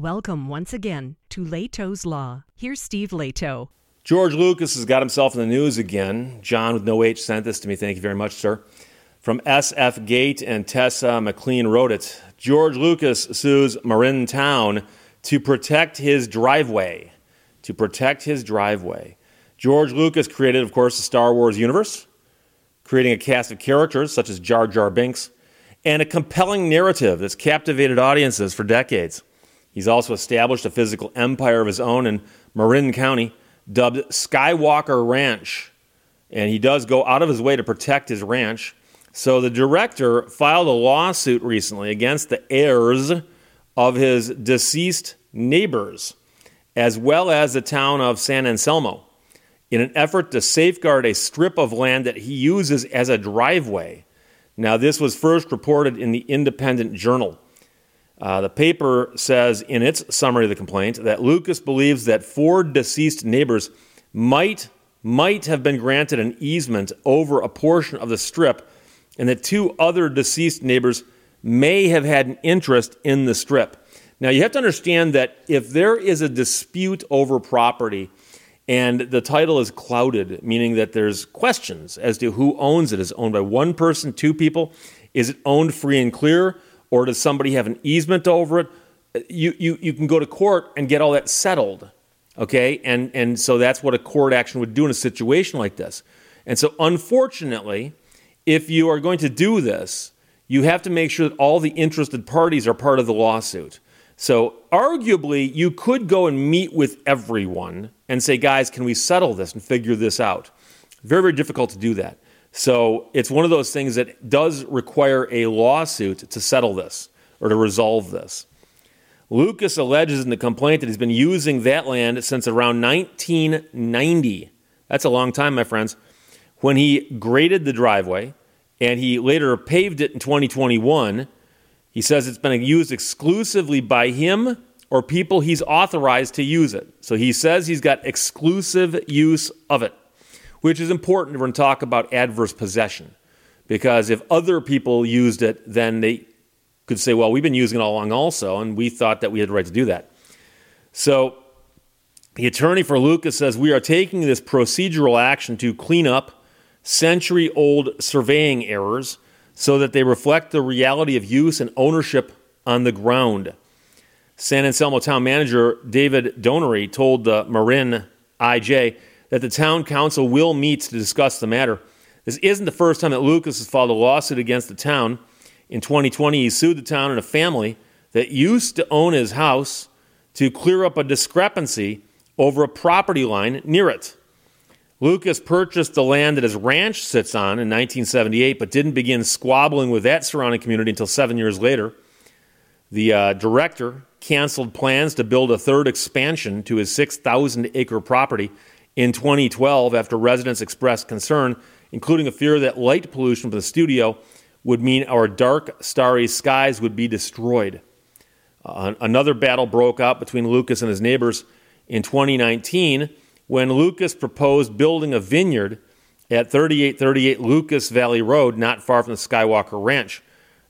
Welcome once again to Lehto's Law. Here's Steve Lehto. George Lucas has got himself in the news again. John with no H sent this to me. Thank you very much, sir. From SF Gate and Tessa McLean wrote it. George Lucas sues Marin Town to protect his driveway. To protect his driveway. George Lucas created, of course, the Star Wars universe, creating a cast of characters such as Jar Jar Binks, and a compelling narrative that's captivated audiences for decades. He's also established a physical empire of his own in Marin County, dubbed Skywalker Ranch. And he does go out of his way to protect his ranch. So the director filed a lawsuit recently against the heirs of his deceased neighbors, as well as the town of San Anselmo, in an effort to safeguard a strip of land that he uses as a driveway. Now, this was first reported in the Independent Journal. Uh, the paper says in its summary of the complaint that Lucas believes that four deceased neighbors might might have been granted an easement over a portion of the strip, and that two other deceased neighbors may have had an interest in the strip. Now, you have to understand that if there is a dispute over property and the title is clouded, meaning that there's questions as to who owns it, is it owned by one person, two people, is it owned free and clear? Or does somebody have an easement over it? You, you, you can go to court and get all that settled, okay? And, and so that's what a court action would do in a situation like this. And so, unfortunately, if you are going to do this, you have to make sure that all the interested parties are part of the lawsuit. So, arguably, you could go and meet with everyone and say, guys, can we settle this and figure this out? Very, very difficult to do that. So it's one of those things that does require a lawsuit to settle this or to resolve this. Lucas alleges in the complaint that he's been using that land since around 1990. That's a long time, my friends. When he graded the driveway and he later paved it in 2021, he says it's been used exclusively by him or people he's authorized to use it. So he says he's got exclusive use of it which is important when we talk about adverse possession. Because if other people used it, then they could say, well, we've been using it all along also, and we thought that we had the right to do that. So the attorney for Lucas says, we are taking this procedural action to clean up century old surveying errors so that they reflect the reality of use and ownership on the ground. San Anselmo town manager David Donery told the Marin IJ that the town council will meet to discuss the matter. This isn't the first time that Lucas has filed a lawsuit against the town. In 2020, he sued the town and a family that used to own his house to clear up a discrepancy over a property line near it. Lucas purchased the land that his ranch sits on in 1978, but didn't begin squabbling with that surrounding community until seven years later. The uh, director canceled plans to build a third expansion to his 6,000 acre property in 2012 after residents expressed concern, including a fear that light pollution from the studio would mean our dark, starry skies would be destroyed. Uh, another battle broke out between Lucas and his neighbors in 2019 when Lucas proposed building a vineyard at 3838 Lucas Valley Road, not far from the Skywalker Ranch.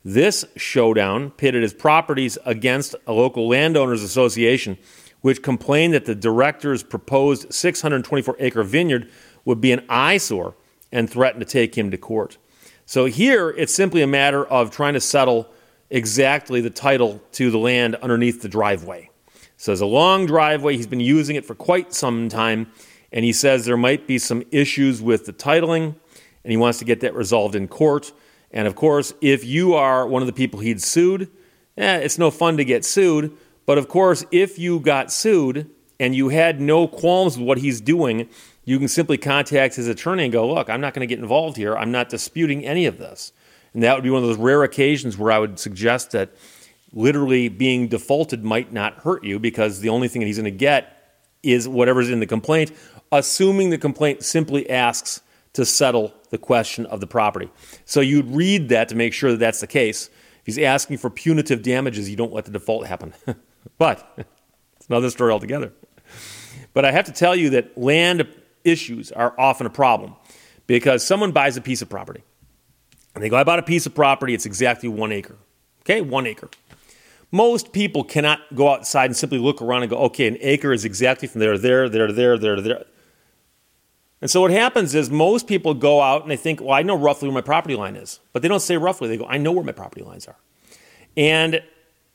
This showdown pitted his properties against a local landowners association which complained that the director's proposed 624 acre vineyard would be an eyesore and threatened to take him to court. So here it's simply a matter of trying to settle exactly the title to the land underneath the driveway. So there's a long driveway. He's been using it for quite some time, and he says there might be some issues with the titling, and he wants to get that resolved in court. And of course, if you are one of the people he'd sued, eh, it's no fun to get sued, but of course, if you got sued and you had no qualms with what he's doing, you can simply contact his attorney and go, Look, I'm not going to get involved here. I'm not disputing any of this. And that would be one of those rare occasions where I would suggest that literally being defaulted might not hurt you because the only thing that he's going to get is whatever's in the complaint, assuming the complaint simply asks to settle the question of the property. So you'd read that to make sure that that's the case. If he's asking for punitive damages, you don't let the default happen. But it's another story altogether. But I have to tell you that land issues are often a problem because someone buys a piece of property and they go, I bought a piece of property, it's exactly one acre. Okay, one acre. Most people cannot go outside and simply look around and go, okay, an acre is exactly from there, there, there, there, there, there. And so what happens is most people go out and they think, well, I know roughly where my property line is. But they don't say roughly. They go, I know where my property lines are. And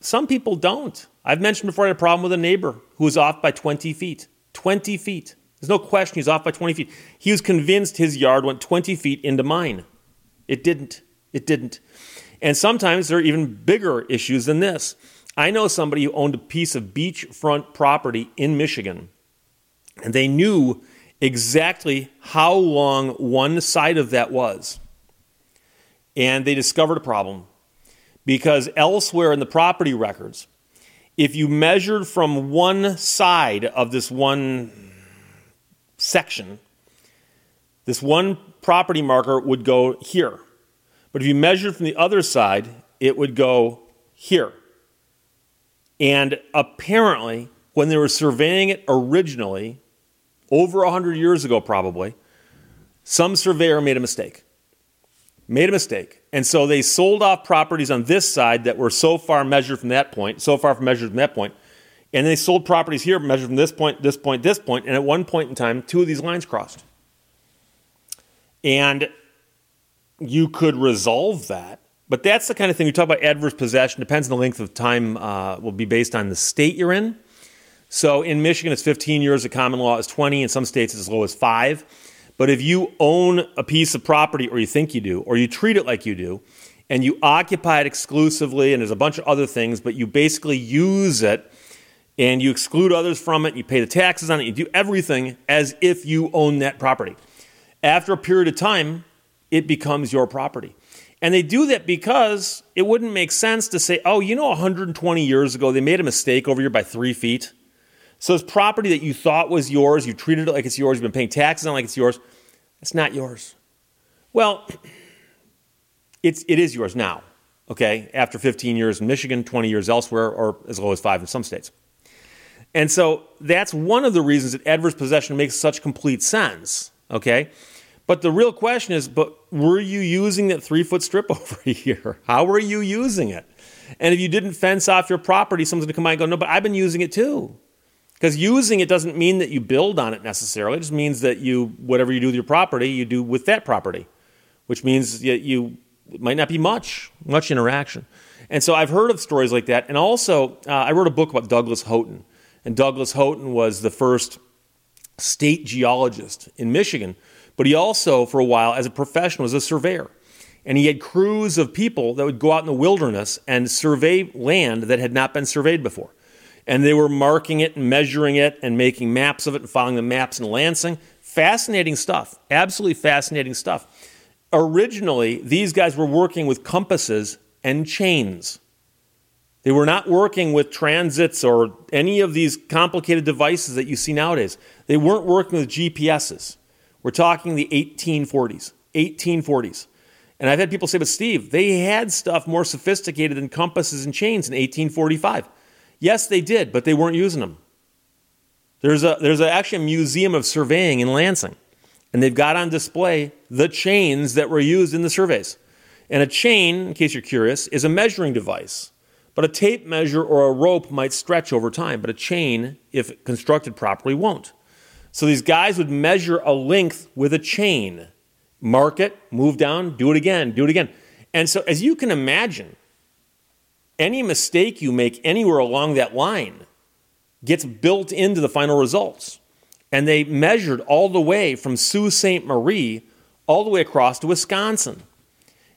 some people don't. I've mentioned before I had a problem with a neighbor who was off by 20 feet. 20 feet. There's no question he's off by 20 feet. He was convinced his yard went 20 feet into mine. It didn't. It didn't. And sometimes there are even bigger issues than this. I know somebody who owned a piece of beachfront property in Michigan, and they knew exactly how long one side of that was. And they discovered a problem because elsewhere in the property records, if you measured from one side of this one section, this one property marker would go here. But if you measured from the other side, it would go here. And apparently, when they were surveying it originally, over 100 years ago probably, some surveyor made a mistake. Made a mistake. And so they sold off properties on this side that were so far measured from that point, so far from measured from that point, and they sold properties here measured from this point, this point, this point, and at one point in time, two of these lines crossed. And you could resolve that. But that's the kind of thing we talk about adverse possession. Depends on the length of time, uh, will be based on the state you're in. So in Michigan, it's 15 years. The common law is 20. In some states, it's as low as five. But if you own a piece of property, or you think you do, or you treat it like you do, and you occupy it exclusively, and there's a bunch of other things, but you basically use it and you exclude others from it, you pay the taxes on it, you do everything as if you own that property. After a period of time, it becomes your property. And they do that because it wouldn't make sense to say, oh, you know, 120 years ago, they made a mistake over here by three feet. So this property that you thought was yours, you treated it like it's yours, you've been paying taxes on it like it's yours, it's not yours. Well, it's, it is yours now, okay, after 15 years in Michigan, 20 years elsewhere, or as low as five in some states. And so that's one of the reasons that adverse possession makes such complete sense, okay? But the real question is, but were you using that three foot strip over here? How were you using it? And if you didn't fence off your property, someone's gonna come by and go, no, but I've been using it too. Because using it doesn't mean that you build on it necessarily. It just means that you, whatever you do with your property, you do with that property, which means that you might not be much, much interaction. And so I've heard of stories like that. And also, uh, I wrote a book about Douglas Houghton. And Douglas Houghton was the first state geologist in Michigan. But he also, for a while, as a professional, was a surveyor. And he had crews of people that would go out in the wilderness and survey land that had not been surveyed before and they were marking it and measuring it and making maps of it and filing the maps in Lansing. Fascinating stuff. Absolutely fascinating stuff. Originally, these guys were working with compasses and chains. They were not working with transits or any of these complicated devices that you see nowadays. They weren't working with GPSs. We're talking the 1840s. 1840s. And I've had people say, but Steve, they had stuff more sophisticated than compasses and chains in 1845. Yes, they did, but they weren't using them. There's, a, there's a, actually a museum of surveying in Lansing, and they've got on display the chains that were used in the surveys. And a chain, in case you're curious, is a measuring device. But a tape measure or a rope might stretch over time, but a chain, if constructed properly, won't. So these guys would measure a length with a chain, mark it, move down, do it again, do it again. And so, as you can imagine, any mistake you make anywhere along that line gets built into the final results. And they measured all the way from Sault Ste. Marie all the way across to Wisconsin.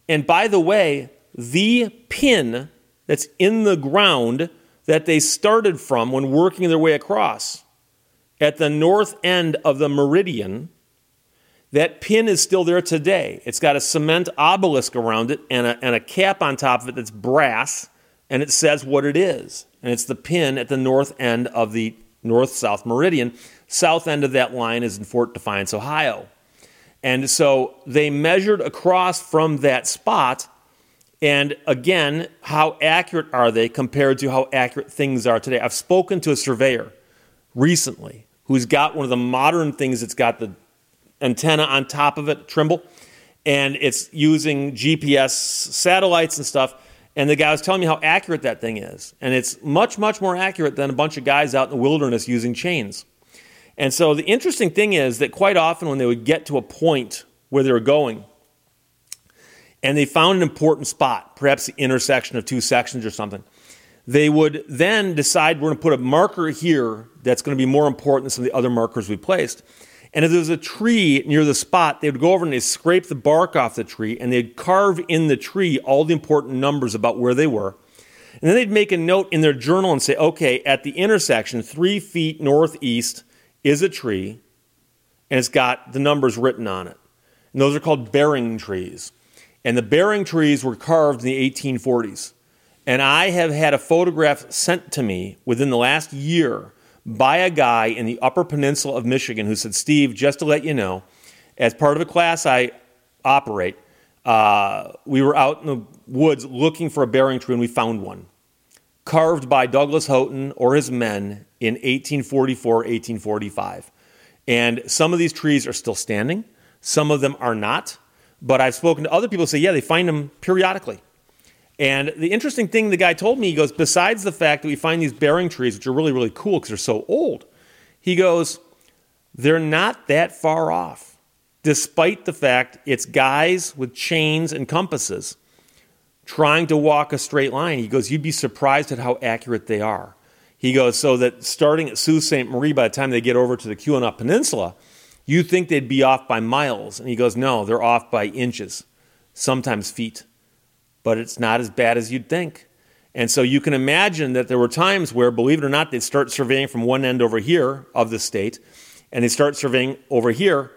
And by the way, the pin that's in the ground that they started from when working their way across at the north end of the meridian, that pin is still there today. It's got a cement obelisk around it and a, and a cap on top of it that's brass and it says what it is. And it's the pin at the north end of the north south meridian. South end of that line is in Fort Defiance, Ohio. And so they measured across from that spot. And again, how accurate are they compared to how accurate things are today? I've spoken to a surveyor recently who's got one of the modern things that's got the antenna on top of it, Trimble, and it's using GPS satellites and stuff And the guy was telling me how accurate that thing is. And it's much, much more accurate than a bunch of guys out in the wilderness using chains. And so the interesting thing is that quite often when they would get to a point where they were going, and they found an important spot, perhaps the intersection of two sections or something, they would then decide we're going to put a marker here that's going to be more important than some of the other markers we placed. And if there was a tree near the spot, they would go over and they'd scrape the bark off the tree and they'd carve in the tree all the important numbers about where they were. And then they'd make a note in their journal and say, okay, at the intersection, three feet northeast is a tree, and it's got the numbers written on it. And those are called bearing trees. And the bearing trees were carved in the 1840s. And I have had a photograph sent to me within the last year by a guy in the Upper Peninsula of Michigan who said, Steve, just to let you know, as part of a class I operate, uh, we were out in the woods looking for a bearing tree and we found one. Carved by Douglas Houghton or his men in 1844, 1845. And some of these trees are still standing, some of them are not. But I've spoken to other people who say, yeah, they find them periodically. And the interesting thing the guy told me, he goes, besides the fact that we find these bearing trees, which are really, really cool because they're so old, he goes, they're not that far off, despite the fact it's guys with chains and compasses trying to walk a straight line. He goes, you'd be surprised at how accurate they are. He goes, so that starting at Sault Ste. Marie, by the time they get over to the Keweenaw Peninsula, you think they'd be off by miles. And he goes, no, they're off by inches, sometimes feet but it's not as bad as you'd think. And so you can imagine that there were times where, believe it or not, they'd start surveying from one end over here of the state, and they start surveying over here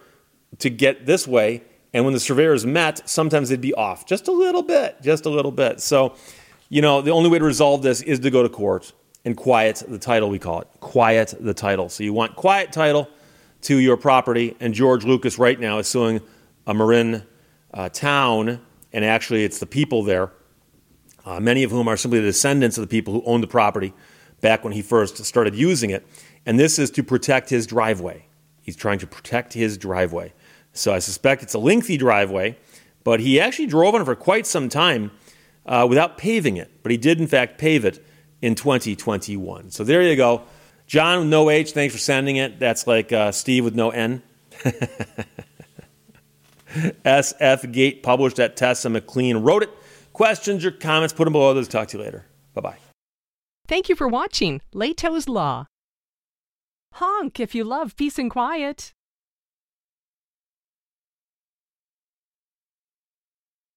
to get this way. And when the surveyors met, sometimes they'd be off just a little bit, just a little bit. So, you know, the only way to resolve this is to go to court and quiet the title, we call it. Quiet the title. So you want quiet title to your property, and George Lucas right now is suing a Marin uh, town and actually it's the people there, uh, many of whom are simply the descendants of the people who owned the property back when he first started using it. And this is to protect his driveway. He's trying to protect his driveway. So I suspect it's a lengthy driveway, but he actually drove on it for quite some time uh, without paving it. But he did, in fact, pave it in 2021. So there you go. John with no H, thanks for sending it. That's like uh, Steve with no N. SF Gate published at Tessa McLean wrote it. Questions or comments, put them below. Let's talk to you later. Bye bye. Thank you for watching Lehto's Law. Honk if you love peace and quiet.